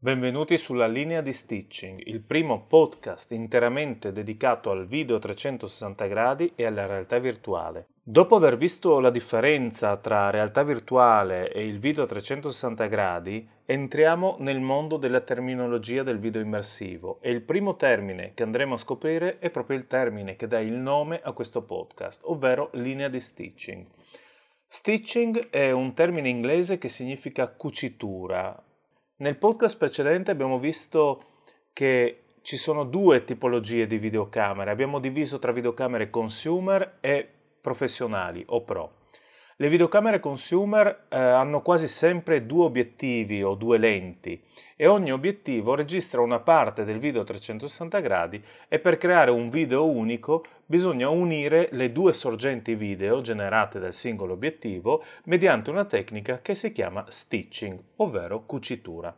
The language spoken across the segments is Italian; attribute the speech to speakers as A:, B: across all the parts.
A: Benvenuti sulla linea di Stitching, il primo podcast interamente dedicato al video 360 gradi e alla realtà virtuale. Dopo aver visto la differenza tra realtà virtuale e il video 360 gradi, entriamo nel mondo della terminologia del video immersivo e il primo termine che andremo a scoprire è proprio il termine che dà il nome a questo podcast, ovvero linea di stitching. Stitching è un termine inglese che significa cucitura, nel podcast precedente abbiamo visto che ci sono due tipologie di videocamere. Abbiamo diviso tra videocamere consumer e professionali o pro. Le videocamere consumer eh, hanno quasi sempre due obiettivi o due lenti e ogni obiettivo registra una parte del video a 360 gradi e per creare un video unico bisogna unire le due sorgenti video generate dal singolo obiettivo mediante una tecnica che si chiama stitching, ovvero cucitura.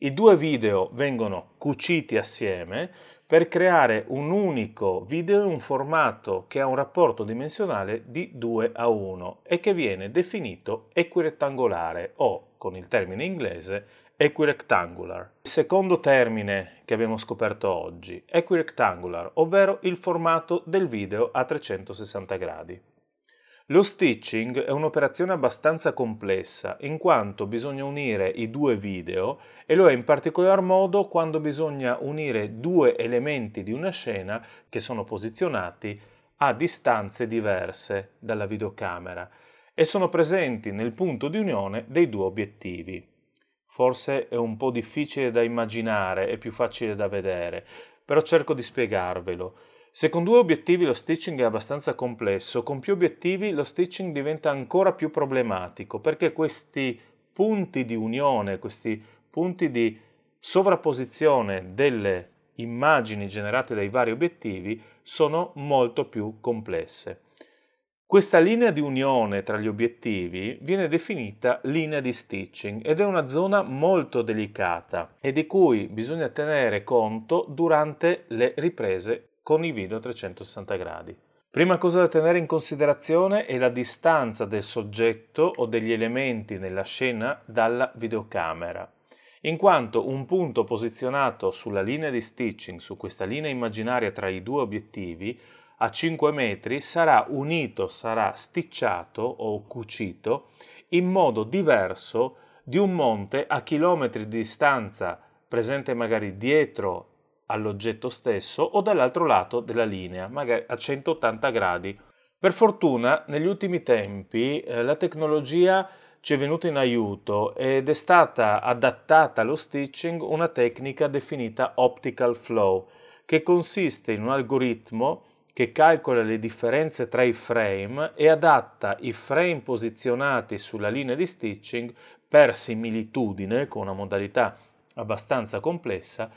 A: I due video vengono cuciti assieme per creare un unico video in un formato che ha un rapporto dimensionale di 2 a 1 e che viene definito equirettangolare o, con il termine inglese, equirectangular. Il secondo termine che abbiamo scoperto oggi, equirectangular, ovvero il formato del video a 360 gradi. Lo stitching è un'operazione abbastanza complessa in quanto bisogna unire i due video e lo è in particolar modo quando bisogna unire due elementi di una scena che sono posizionati a distanze diverse dalla videocamera e sono presenti nel punto di unione dei due obiettivi. Forse è un po' difficile da immaginare e più facile da vedere, però cerco di spiegarvelo. Se con due obiettivi lo stitching è abbastanza complesso, con più obiettivi lo stitching diventa ancora più problematico perché questi punti di unione, questi punti di sovrapposizione delle immagini generate dai vari obiettivi sono molto più complesse. Questa linea di unione tra gli obiettivi viene definita linea di stitching ed è una zona molto delicata e di cui bisogna tenere conto durante le riprese con i video 360 gradi. Prima cosa da tenere in considerazione è la distanza del soggetto o degli elementi nella scena dalla videocamera, in quanto un punto posizionato sulla linea di stitching, su questa linea immaginaria tra i due obiettivi, a 5 metri sarà unito, sarà sticciato o cucito in modo diverso di un monte a chilometri di distanza presente magari dietro all'oggetto stesso o dall'altro lato della linea, magari a 180 gradi. Per fortuna, negli ultimi tempi eh, la tecnologia ci è venuta in aiuto ed è stata adattata allo stitching una tecnica definita optical flow, che consiste in un algoritmo che calcola le differenze tra i frame e adatta i frame posizionati sulla linea di stitching per similitudine, con una modalità abbastanza complessa,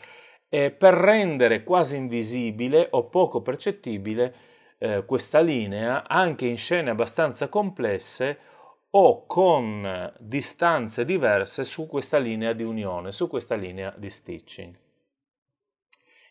A: eh, per rendere quasi invisibile o poco percettibile eh, questa linea anche in scene abbastanza complesse o con distanze diverse su questa linea di unione, su questa linea di stitching.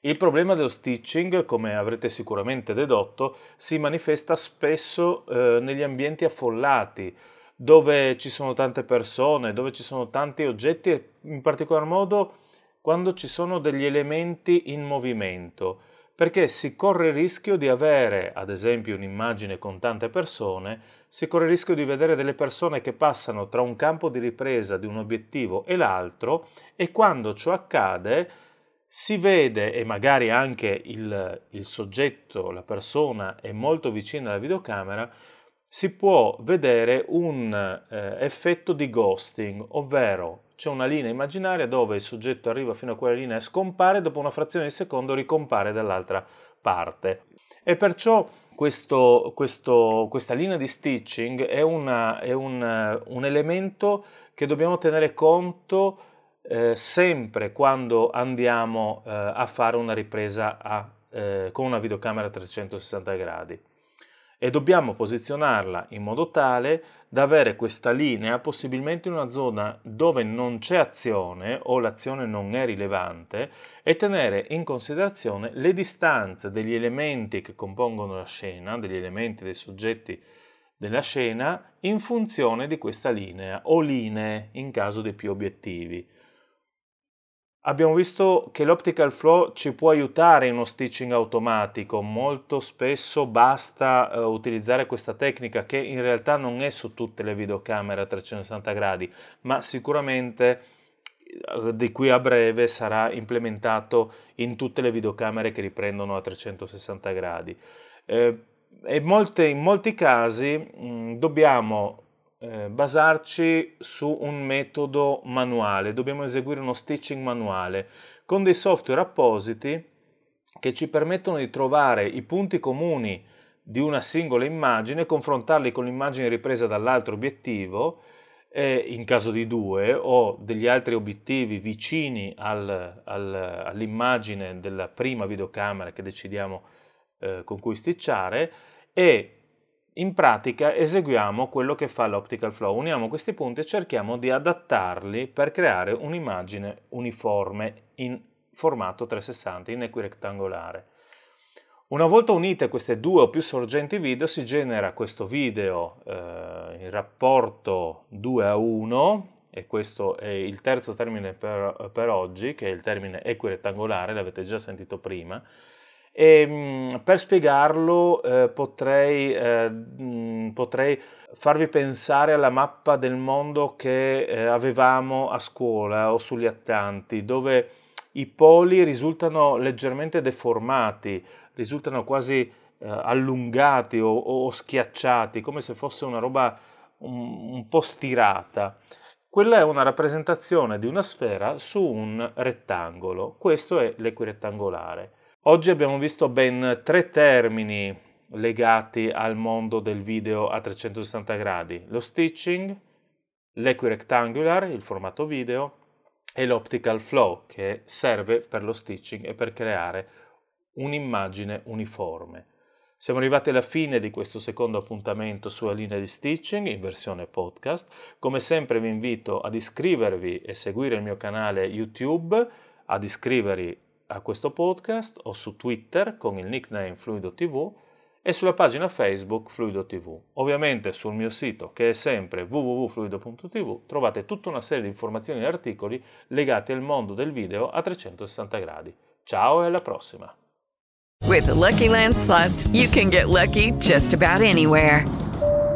A: Il problema dello stitching, come avrete sicuramente dedotto, si manifesta spesso eh, negli ambienti affollati, dove ci sono tante persone, dove ci sono tanti oggetti e in particolar modo quando ci sono degli elementi in movimento, perché si corre il rischio di avere, ad esempio, un'immagine con tante persone si corre il rischio di vedere delle persone che passano tra un campo di ripresa di un obiettivo e l'altro e quando ciò accade si vede e magari anche il, il soggetto, la persona è molto vicina alla videocamera, si può vedere un eh, effetto di ghosting, ovvero c'è una linea immaginaria dove il soggetto arriva fino a quella linea e scompare, dopo una frazione di secondo ricompare dall'altra parte. E perciò questo, questo, questa linea di stitching è, una, è un, un, elemento che dobbiamo tenere conto eh, sempre quando andiamo eh, a fare una ripresa a, eh, con una videocamera a 360 gradi e dobbiamo posizionarla in modo tale da avere questa linea possibilmente in una zona dove non c'è azione o l'azione non è rilevante e tenere in considerazione le distanze degli elementi che compongono la scena, degli elementi dei soggetti della scena in funzione di questa linea o linee in caso di più obiettivi. Abbiamo visto che l'optical flow ci può aiutare in uno stitching automatico, molto spesso basta uh, utilizzare questa tecnica che in realtà non è su tutte le videocamere a 360 gradi, ma sicuramente uh, di qui a breve sarà implementato in tutte le videocamere che riprendono a 360 gradi. Eh, e molte, in molti casi mh, dobbiamo eh, basarci su un metodo manuale, dobbiamo eseguire uno stitching manuale con dei software appositi che ci permettono di trovare i punti comuni di una singola immagine, confrontarli con l'immagine ripresa dall'altro obiettivo, eh, in caso di due, o degli altri obiettivi vicini al, al, all'immagine della prima videocamera che decidiamo eh, con cui stitchare, e in pratica eseguiamo quello che fa l'optical flow, uniamo questi punti e cerchiamo di adattarli per creare un'immagine uniforme in formato 360, in equirettangolare. Una volta unite queste due o più sorgenti video si genera questo video eh, in rapporto 2 a 1 e questo è il terzo termine per, per oggi che è il termine equirettangolare, l'avete già sentito prima, e, ehm, per spiegarlo eh, potrei, eh, mh, potrei, farvi pensare alla mappa del mondo che eh, avevamo a scuola o sugli attanti, dove i poli risultano leggermente deformati, risultano quasi eh, allungati o, o, schiacciati, come se fosse una roba un, un po' stirata. Quella è una rappresentazione di una sfera su un rettangolo, questo è l'equirettangolare. Oggi abbiamo visto ben tre termini legati al mondo del video a 360 gradi, lo stitching, l'equirectangular, il formato video, e l'optical flow che serve per lo stitching e per creare un'immagine uniforme. Siamo arrivati alla fine di questo secondo appuntamento sulla linea di stitching in versione podcast. Come sempre vi invito ad iscrivervi e seguire il mio canale YouTube, ad iscrivervi a questo podcast o su Twitter con il nickname Fluido TV e sulla pagina Facebook Fluido TV. Ovviamente sul mio sito che è sempre www.fluido.tv trovate tutta una serie di informazioni e articoli legati al mondo del video a 360 gradi. Ciao e alla prossima!
B: With the Lucky Land slots, you can get lucky just about anywhere.